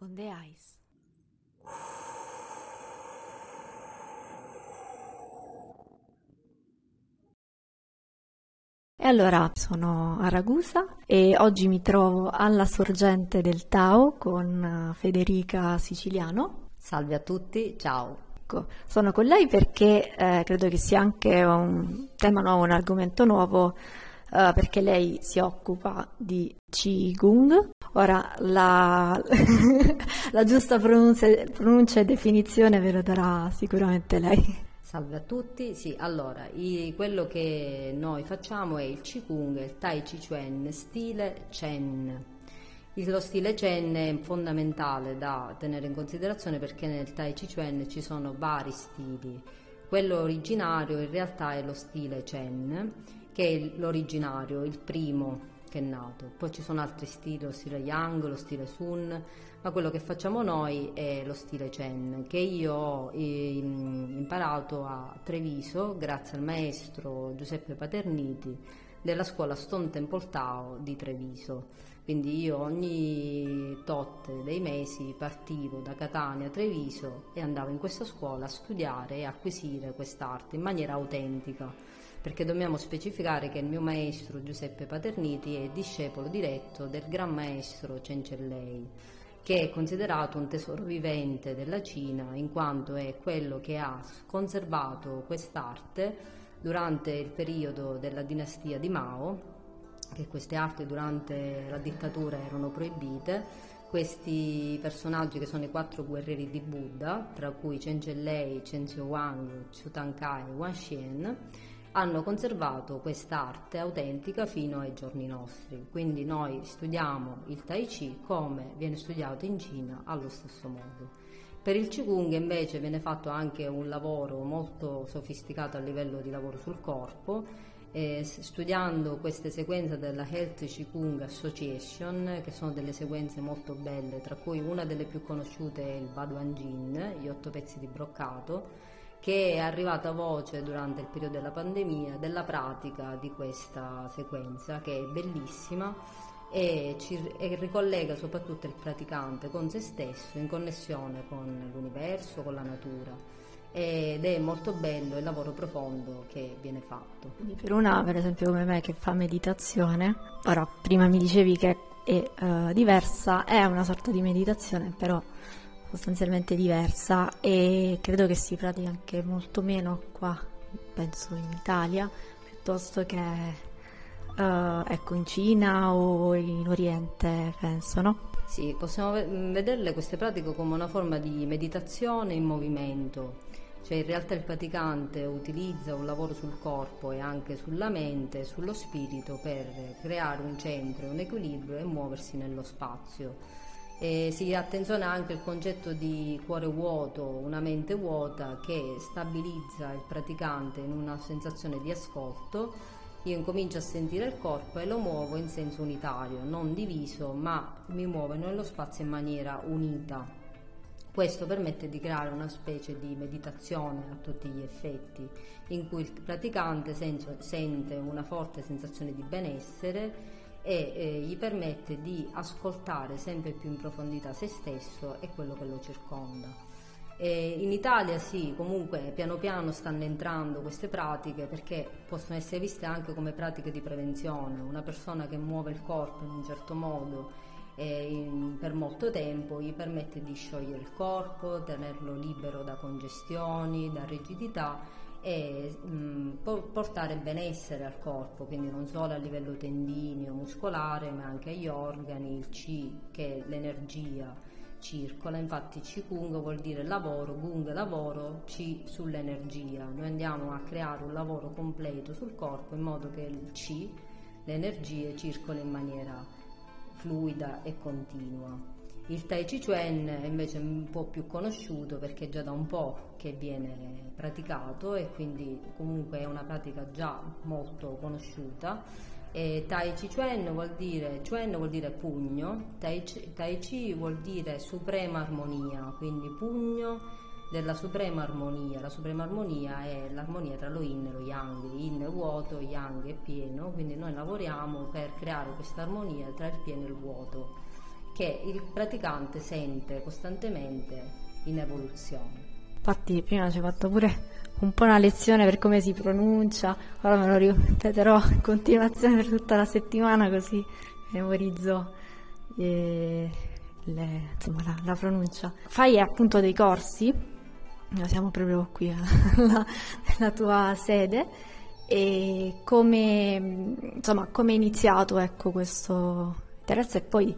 on the ice. E allora sono a Ragusa e oggi mi trovo alla sorgente del Tao con eh, Federica Siciliano. Salve a tutti, ciao. Ecco, sono con lei perché eh, credo che sia anche un tema nuovo, un argomento nuovo, eh, perché lei si occupa di Qigong. Ora la, la giusta pronuncia, pronuncia e definizione ve lo darà sicuramente lei. Salve a tutti, sì, allora, i, quello che noi facciamo è il Qigong, il Tai Chi Chuan, stile Chen. Lo stile Chen è fondamentale da tenere in considerazione perché nel Tai Chi Chuan ci sono vari stili. Quello originario in realtà è lo stile Chen, che è l'originario, il primo che è nato. Poi ci sono altri stili, lo stile Yang, lo stile Sun, ma quello che facciamo noi è lo stile Chen, che io ho imparato a Treviso grazie al maestro Giuseppe Paterniti della scuola Stone Temple Tao di Treviso. Quindi io ogni tot dei mesi partivo da Catania a Treviso e andavo in questa scuola a studiare e acquisire quest'arte in maniera autentica perché dobbiamo specificare che il mio maestro Giuseppe Paterniti è discepolo diretto del gran maestro Cencellei, che è considerato un tesoro vivente della Cina in quanto è quello che ha conservato quest'arte durante il periodo della dinastia di Mao, che queste arti durante la dittatura erano proibite, questi personaggi che sono i quattro guerrieri di Buddha, tra cui Chen Lei, Chen Wang, Chu Tankai e Wang Xian, hanno conservato quest'arte autentica fino ai giorni nostri. Quindi noi studiamo il Tai Chi come viene studiato in Cina allo stesso modo. Per il Qigong invece viene fatto anche un lavoro molto sofisticato a livello di lavoro sul corpo, eh, studiando queste sequenze della Health Qigong Association, che sono delle sequenze molto belle, tra cui una delle più conosciute è il Baduan Jin, gli otto pezzi di broccato, che è arrivata voce durante il periodo della pandemia della pratica di questa sequenza che è bellissima e, ci, e ricollega soprattutto il praticante con se stesso in connessione con l'universo, con la natura ed è molto bello il lavoro profondo che viene fatto. Per una, per esempio come me che fa meditazione, ora prima mi dicevi che è uh, diversa, è una sorta di meditazione, però sostanzialmente diversa e credo che si pratichi anche molto meno qua, penso in Italia, piuttosto che uh, ecco, in Cina o in Oriente, penso, no? Sì, possiamo vederle queste pratiche come una forma di meditazione in movimento, cioè in realtà il praticante utilizza un lavoro sul corpo e anche sulla mente, sullo spirito per creare un centro, un equilibrio e muoversi nello spazio. E si attenziona anche il concetto di cuore vuoto, una mente vuota che stabilizza il praticante in una sensazione di ascolto. Io incomincio a sentire il corpo e lo muovo in senso unitario, non diviso, ma mi muovo nello spazio in maniera unita. Questo permette di creare una specie di meditazione a tutti gli effetti, in cui il praticante sente una forte sensazione di benessere e eh, gli permette di ascoltare sempre più in profondità se stesso e quello che lo circonda. E in Italia sì, comunque piano piano stanno entrando queste pratiche perché possono essere viste anche come pratiche di prevenzione. Una persona che muove il corpo in un certo modo eh, in, per molto tempo gli permette di sciogliere il corpo, tenerlo libero da congestioni, da rigidità e mh, portare benessere al corpo, quindi non solo a livello tendineo, muscolare, ma anche agli organi, il Qi, che è l'energia circola, infatti Qigong vuol dire lavoro, Gung lavoro, Qi sull'energia. Noi andiamo a creare un lavoro completo sul corpo in modo che il Qi, le energie circolino in maniera fluida e continua. Il Tai Chi Chuan è invece un po' più conosciuto perché già da un po' che viene praticato e quindi comunque è una pratica già molto conosciuta. E tai Chi Chuan vuol dire, Chuan vuol dire pugno, tai Chi, tai Chi vuol dire suprema armonia, quindi pugno della suprema armonia. La suprema armonia è l'armonia tra lo yin e lo yang. Yin è vuoto, yang è pieno, quindi noi lavoriamo per creare questa armonia tra il pieno e il vuoto che il praticante sente costantemente in evoluzione. Infatti prima ci hai fatto pure un po' una lezione per come si pronuncia, ora me lo ripeterò in continuazione per tutta la settimana così memorizzo eh, le, insomma, la, la, pronuncia. Fai appunto dei corsi, siamo proprio qui alla tua sede, e come, insomma, come è iniziato ecco, questo interesse e poi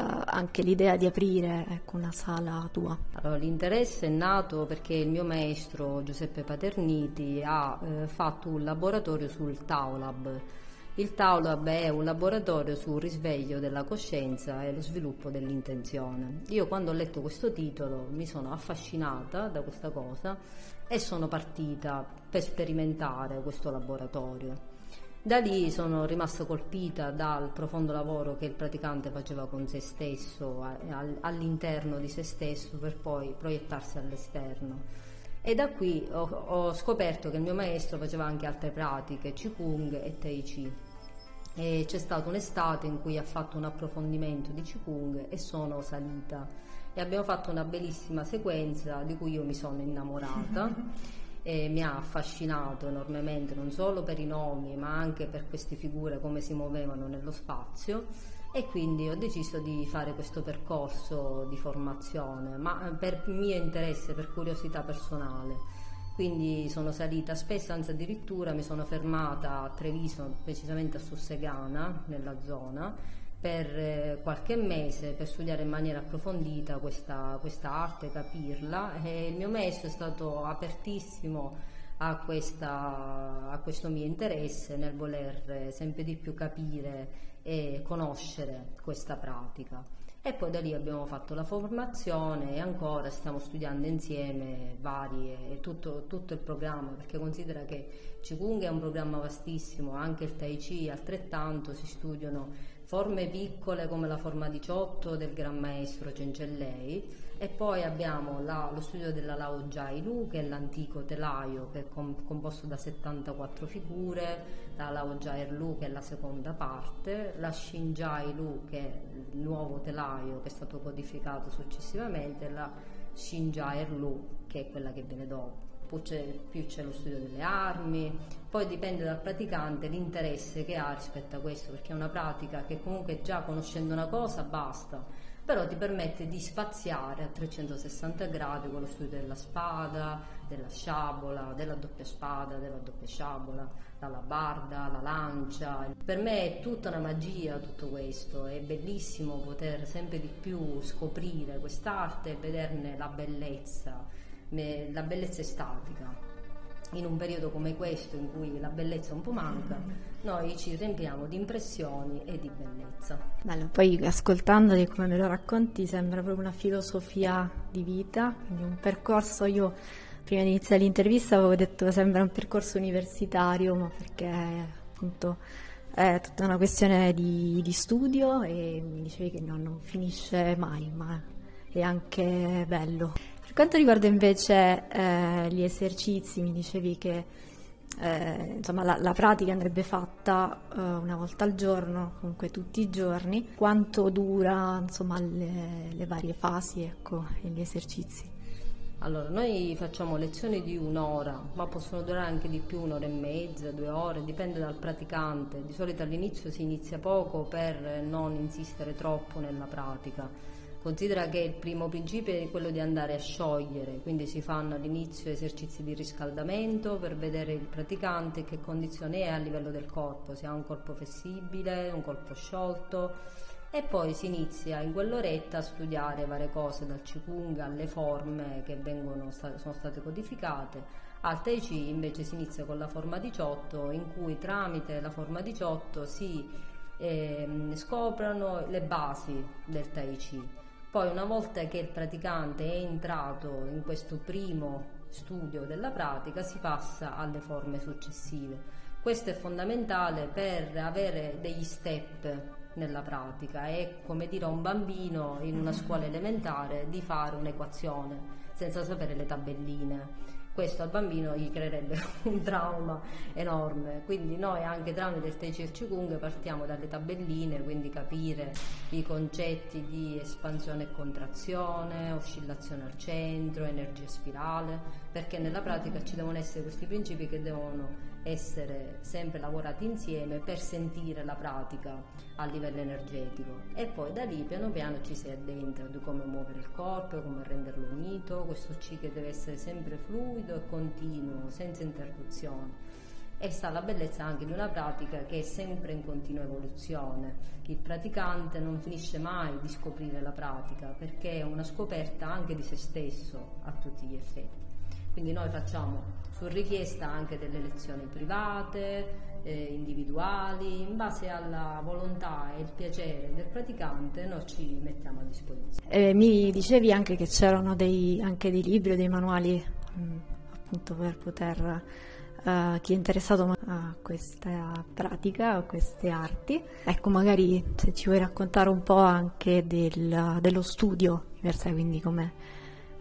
uh, anche l'idea di aprire ecco, una sala tua? Allora, l'interesse è nato perché il mio maestro Giuseppe Paterniti ha eh, fatto un laboratorio sul Taolab. Il Taolab è un laboratorio sul risveglio della coscienza e lo sviluppo dell'intenzione. Io quando ho letto questo titolo mi sono affascinata da questa cosa e sono partita per sperimentare questo laboratorio. Da lì sono rimasta colpita dal profondo lavoro che il praticante faceva con se stesso, all'interno di se stesso, per poi proiettarsi all'esterno. E da qui ho, ho scoperto che il mio maestro faceva anche altre pratiche, Qigong e Tai Chi. E c'è stata un'estate in cui ha fatto un approfondimento di Qigong e sono salita. E abbiamo fatto una bellissima sequenza di cui io mi sono innamorata. e mi ha affascinato enormemente non solo per i nomi ma anche per queste figure come si muovevano nello spazio. E quindi ho deciso di fare questo percorso di formazione ma per mio interesse, per curiosità personale. Quindi sono salita spesso, anzi addirittura mi sono fermata a Treviso, precisamente a Sussegana, nella zona, per eh, qualche mese per studiare in maniera approfondita questa, questa, arte, capirla e il mio maestro è stato apertissimo a, questa, a questo mio interesse nel voler sempre di più capire e conoscere questa pratica. E poi da lì abbiamo fatto la formazione e ancora stiamo studiando insieme vari, tutto, tutto il programma, perché considera che Qigong è un programma vastissimo, anche il Tai Chi altrettanto, si studiano forme piccole come la forma 18 del Gran Maestro Cencellei e poi abbiamo la, lo studio della Lao Jai Lu che è l'antico telaio che è com, composto da 74 figure, la Lao Jai Lu che è la seconda parte, la Shinjai Lu che è il nuovo telaio che è stato codificato successivamente e la Shinjai Lu che è quella che viene dopo c'è, più c'è lo studio delle armi, poi dipende dal praticante l'interesse che ha rispetto a questo, perché è una pratica che comunque già conoscendo una cosa basta, però ti permette di spaziare a 360 gradi con lo studio della spada, della sciabola, della doppia spada, della doppia sciabola, dalla barda, la lancia. Per me è tutta una magia tutto questo, è bellissimo poter sempre di più scoprire quest'arte e vederne la bellezza la bellezza estatica. In un periodo come questo, in cui la bellezza un po' manca, noi ci riempiamo di impressioni e di bellezza. Bello, poi ascoltandoti come me lo racconti sembra proprio una filosofia di vita, quindi un percorso io prima di iniziare l'intervista avevo detto che sembra un percorso universitario, ma perché appunto è tutta una questione di, di studio e mi dicevi che no, non finisce mai, ma è anche bello quanto riguarda invece eh, gli esercizi, mi dicevi che eh, insomma, la, la, pratica andrebbe fatta eh, una volta al giorno, comunque tutti i giorni. Quanto dura insomma, le, le varie fasi ecco, e gli esercizi? Allora, noi facciamo lezioni di un'ora, ma possono durare anche di più, un'ora e mezza, due ore, dipende dal praticante. Di solito all'inizio si inizia poco per non insistere troppo nella pratica Considera che il primo principio è quello di andare a sciogliere, quindi si fanno all'inizio esercizi di riscaldamento per vedere il praticante che condizione è a livello del corpo, se ha un corpo flessibile, un corpo sciolto e poi si inizia in quell'oretta a studiare varie cose dal Qigong alle forme che vengono, sono state codificate. Al Tai Chi invece si inizia con la forma 18 in cui tramite la forma 18 si eh, scoprono le basi del Tai Chi poi una volta che il praticante è entrato in questo primo studio della pratica si passa alle forme successive. Questo è fondamentale per avere degli step nella pratica, è come dire a un bambino in una scuola elementare di fare un'equazione senza sapere le tabelline questo al bambino gli creerebbe un trauma enorme. Quindi noi anche tramite il Tai Qigong partiamo dalle tabelline, quindi capire i concetti di espansione e contrazione, oscillazione al centro, energia spirale, perché nella pratica ci devono essere questi principi che devono essere sempre lavorati insieme per sentire la pratica a livello energetico e poi da lì piano piano ci si addentra di come muovere il corpo, come renderlo unito, questo C che deve essere sempre fluido e continuo, senza interruzione. E sta la bellezza anche di una pratica che è sempre in continua evoluzione. Il praticante non finisce mai di scoprire la pratica perché è una scoperta anche di se stesso a tutti gli effetti. Quindi noi facciamo su richiesta anche delle lezioni private, eh, individuali, in base alla volontà e il piacere del praticante noi ci mettiamo a disposizione. Eh, mi dicevi anche che c'erano dei, anche dei libri o dei manuali mh, mm, appunto per poter Uh, chi è interessato a questa pratica, a queste arti. Ecco, magari se ci vuoi raccontare un po' anche del, dello studio di per sé, quindi come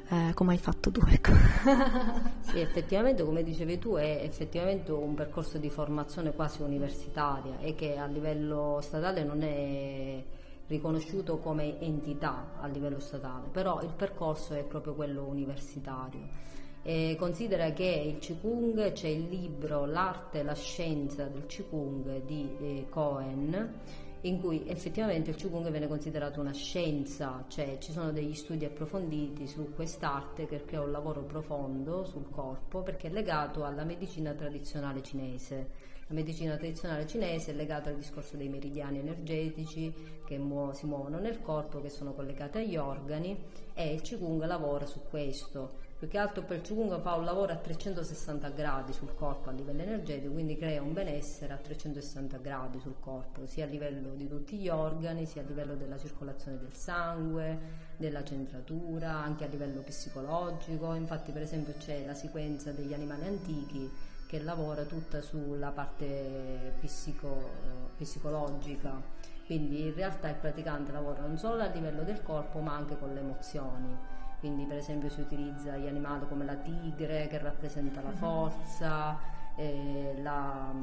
eh, come hai fatto tu. Ecco. sì, effettivamente, come dicevi tu, è effettivamente un percorso di formazione quasi universitaria e che a livello statale non è riconosciuto come entità a livello statale, però il percorso è proprio quello universitario. E considera che il Qigong c'è il libro L'arte e la scienza del Qigong di eh, Cohen in cui effettivamente il Qigong viene considerato una scienza, cioè ci sono degli studi approfonditi su quest'arte perché è un lavoro profondo sul corpo, perché è legato alla medicina tradizionale cinese. La medicina tradizionale cinese è legata al discorso dei meridiani energetici che muo- si muovono nel corpo, che sono collegati agli organi e il Qigong lavora su questo più che altro per il Qigong fa un lavoro a 360 gradi sul corpo a livello energetico, quindi crea un benessere a 360 gradi sul corpo, sia a livello di tutti gli organi, sia a livello della circolazione del sangue, della centratura, anche a livello psicologico. Infatti, per esempio, c'è la sequenza degli animali antichi che lavora tutta sulla parte psico, psicologica. Quindi in realtà il praticante lavora non solo a livello del corpo ma anche con le emozioni quindi per esempio si utilizza gli animali come la tigre che rappresenta la mhm. forza, eh, la,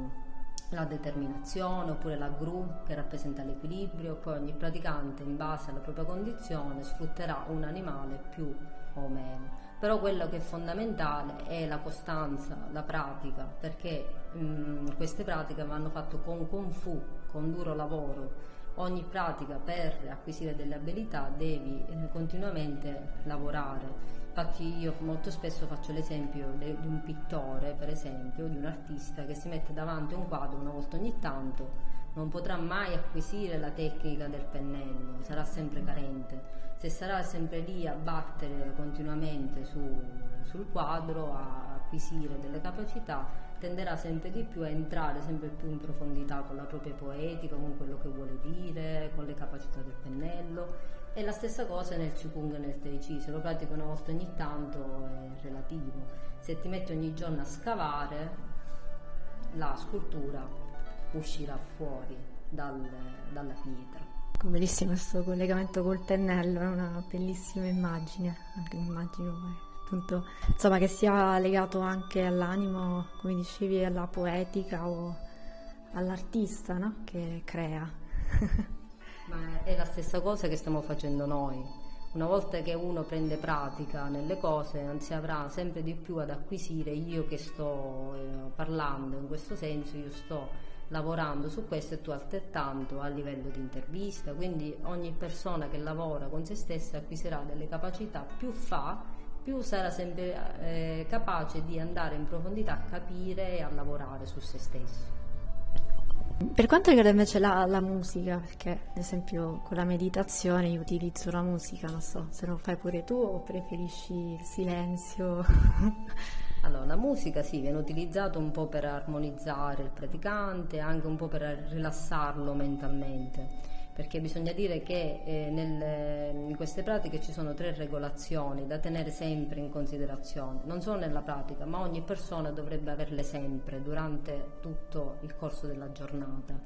la, determinazione oppure la gru che rappresenta l'equilibrio, poi ogni praticante in base alla propria condizione sfrutterà un animale più o meno. Però quello che è fondamentale è la costanza, la pratica, perché mh, queste pratiche vanno fatte con Kung Fu, con duro lavoro ogni pratica per acquisire delle abilità devi eh, continuamente lavorare. Infatti io molto spesso faccio l'esempio di un pittore, per esempio, di un artista che si mette davanti a un quadro una volta ogni tanto, non potrà mai acquisire la tecnica del pennello, sarà sempre carente. Se sarà sempre lì a battere continuamente su, sul quadro, a acquisire delle capacità, tenderà sempre di più a entrare sempre più in profondità con la propria poetica, con quello che vuole dire, con le capacità del pennello. E la stessa cosa nel Qigong e nel Tai Chi, se lo pratico una volta ogni tanto è relativo. Se ti metti ogni giorno a scavare, la scultura uscirà fuori dal, dalla pietra. Bellissimo questo collegamento col pennello, è una bellissima immagine, anche immagino appunto, insomma, che sia legato anche all'animo, come dicevi, alla poetica o all'artista no? che crea. Ma è la stessa cosa che stiamo facendo noi. Una volta che uno prende pratica nelle cose, si avrà sempre di più ad acquisire io che sto eh, parlando in questo senso, io sto lavorando su questo e tu altrettanto a livello di intervista, quindi ogni persona che lavora con se stessa acquisirà delle capacità, più fa più sarà sempre eh, capace di andare in profondità a capire e a lavorare su se stesso. Per quanto riguarda invece la, la, musica, perché ad esempio con la meditazione io utilizzo la musica, non so se lo fai pure tu o preferisci il silenzio. allora, la musica sì, viene utilizzata un po' per armonizzare il praticante, anche un po' per rilassarlo mentalmente perché bisogna dire che eh, nel, in queste pratiche ci sono tre regolazioni da tenere sempre in considerazione, non solo nella pratica, ma ogni persona dovrebbe averle sempre durante tutto il corso della giornata,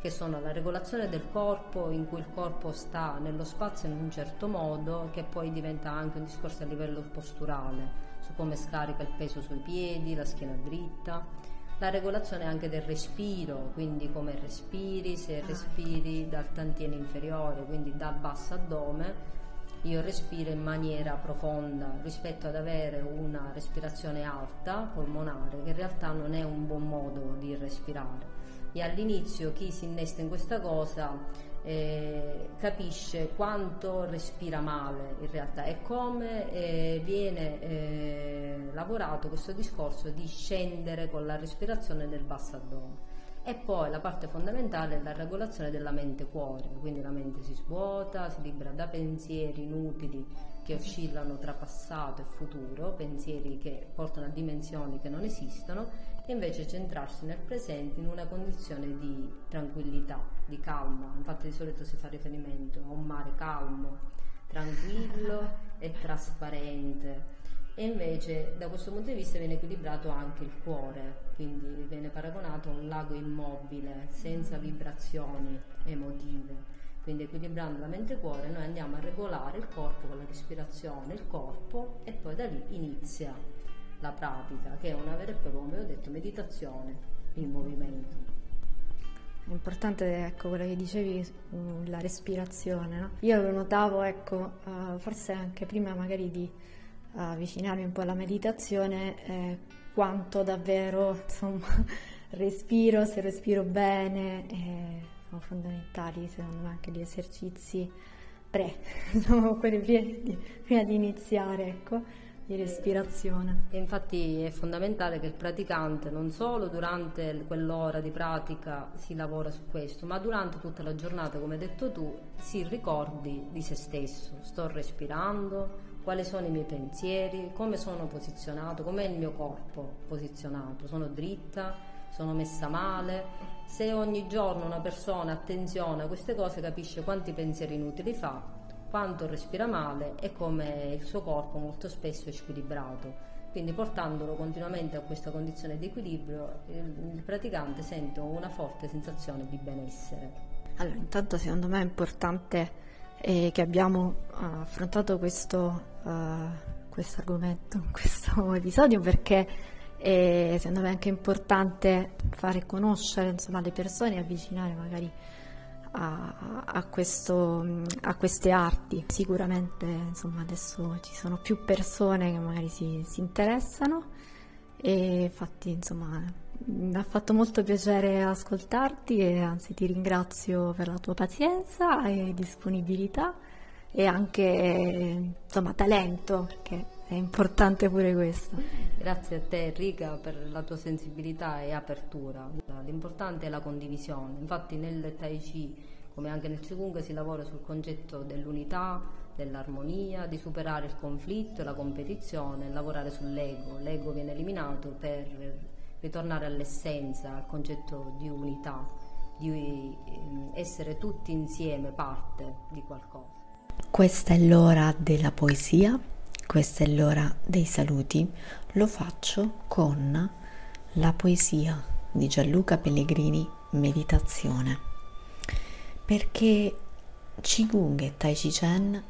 che sono la regolazione del corpo, in cui il corpo sta nello spazio in un certo modo, che poi diventa anche un discorso a livello posturale su come scarica il peso sui piedi, la schiena dritta, la regolazione anche del respiro, quindi come respiri, se ah. respiri dal tantiene inferiore, quindi dal basso addome, io respiro in maniera profonda rispetto ad avere una respirazione alta polmonare, che in realtà non è un buon modo di respirare. E all'inizio chi si innesta in questa cosa eh, capisce quanto respira male in realtà e come eh, viene eh, lavorato questo discorso di scendere con la respirazione nel basso addome. E poi la parte fondamentale è la regolazione della mente-cuore, quindi la mente si svuota, si libera da pensieri inutili che oscillano tra passato e futuro, pensieri che portano a dimensioni che non esistono, e invece centrarsi nel presente in una condizione di tranquillità, di calma. Infatti di solito si fa riferimento a un mare calmo, tranquillo e trasparente e invece da questo punto di vista viene equilibrato anche il cuore, quindi viene paragonato a un lago immobile, senza vibrazioni emotive. Quindi equilibrando la mente e cuore noi andiamo a regolare il corpo con la respirazione, il corpo e poi da lì inizia la pratica, che è una vera e propria, come ho detto, meditazione in movimento. È importante, ecco, quello che dicevi, mm, la respirazione. No? Io lo notavo, ecco, uh, forse anche prima magari di avvicinarmi un po' alla meditazione, eh, quanto davvero insomma, respiro, se respiro bene, eh, sono fondamentali secondo me anche gli esercizi pre, diciamo quelli prima di, iniziare, ecco di respirazione. E infatti è fondamentale che il praticante non solo durante quell'ora di pratica si lavora su questo, ma durante tutta la giornata, come hai detto tu, si ricordi di se stesso. Sto respirando, quali sono i miei pensieri, come sono posizionato, com'è il mio corpo posizionato, sono dritta, sono messa male. Se ogni giorno una persona attenziona a queste cose capisce quanti pensieri inutili fa, quanto respira male e come il suo corpo molto spesso è squilibrato. Quindi portandolo continuamente a questa condizione di equilibrio, il, praticante sente una forte sensazione di benessere. Allora, intanto secondo me è importante e che abbiamo uh, affrontato questo uh, argomento questo episodio perché è secondo me anche importante fare conoscere insomma, le persone e avvicinare magari a, a, questo, a, queste arti. Sicuramente insomma, adesso ci sono più persone che magari si, si interessano e infatti insomma mi ha fatto molto piacere ascoltarti e anzi ti ringrazio per la tua pazienza e disponibilità e anche insomma talento perché è importante pure questo. Grazie a te Enrica per la tua sensibilità e apertura. L'importante è la condivisione. Infatti nel Tai Chi come anche nel Qigong si lavora sul concetto dell'unità, dell'armonia, di superare il conflitto e la competizione, lavorare sull'ego. L'ego viene eliminato per ritornare all'essenza, al concetto di unità, di ehm, essere tutti insieme parte di qualcosa. Questa è l'ora della poesia, questa è l'ora dei saluti. Lo faccio con la poesia di Gianluca Pellegrini, Meditazione. Perché Qigong e Tai Chi Chen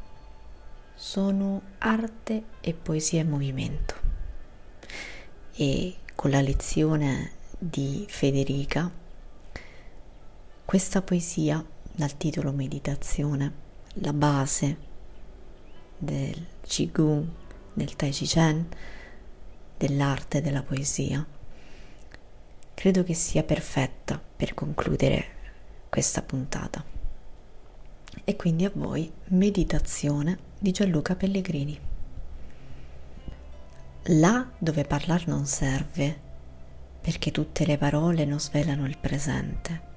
sono arte e poesia in movimento. E con la lezione di Federica, questa poesia dal titolo Meditazione, la base del Qigong, del Tai Chi Chen, dell'arte della poesia, credo che sia perfetta per concludere questa puntata. E quindi a voi Meditazione di Gianluca Pellegrini. Là dove parlar non serve, perché tutte le parole non svelano il presente.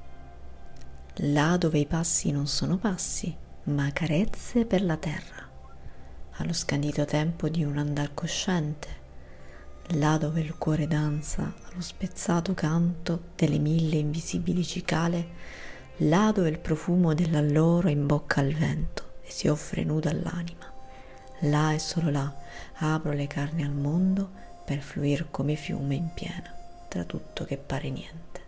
Là dove i passi non sono passi, ma carezze per la terra, allo scandito tempo di un andar cosciente. Là dove il cuore danza allo spezzato canto delle mille invisibili cicale, là dove il profumo dell'alloro imbocca al vento e si offre nuda all'anima là e solo là apro le carni al mondo per fluir come fiume in piena, tra tutto che pare niente.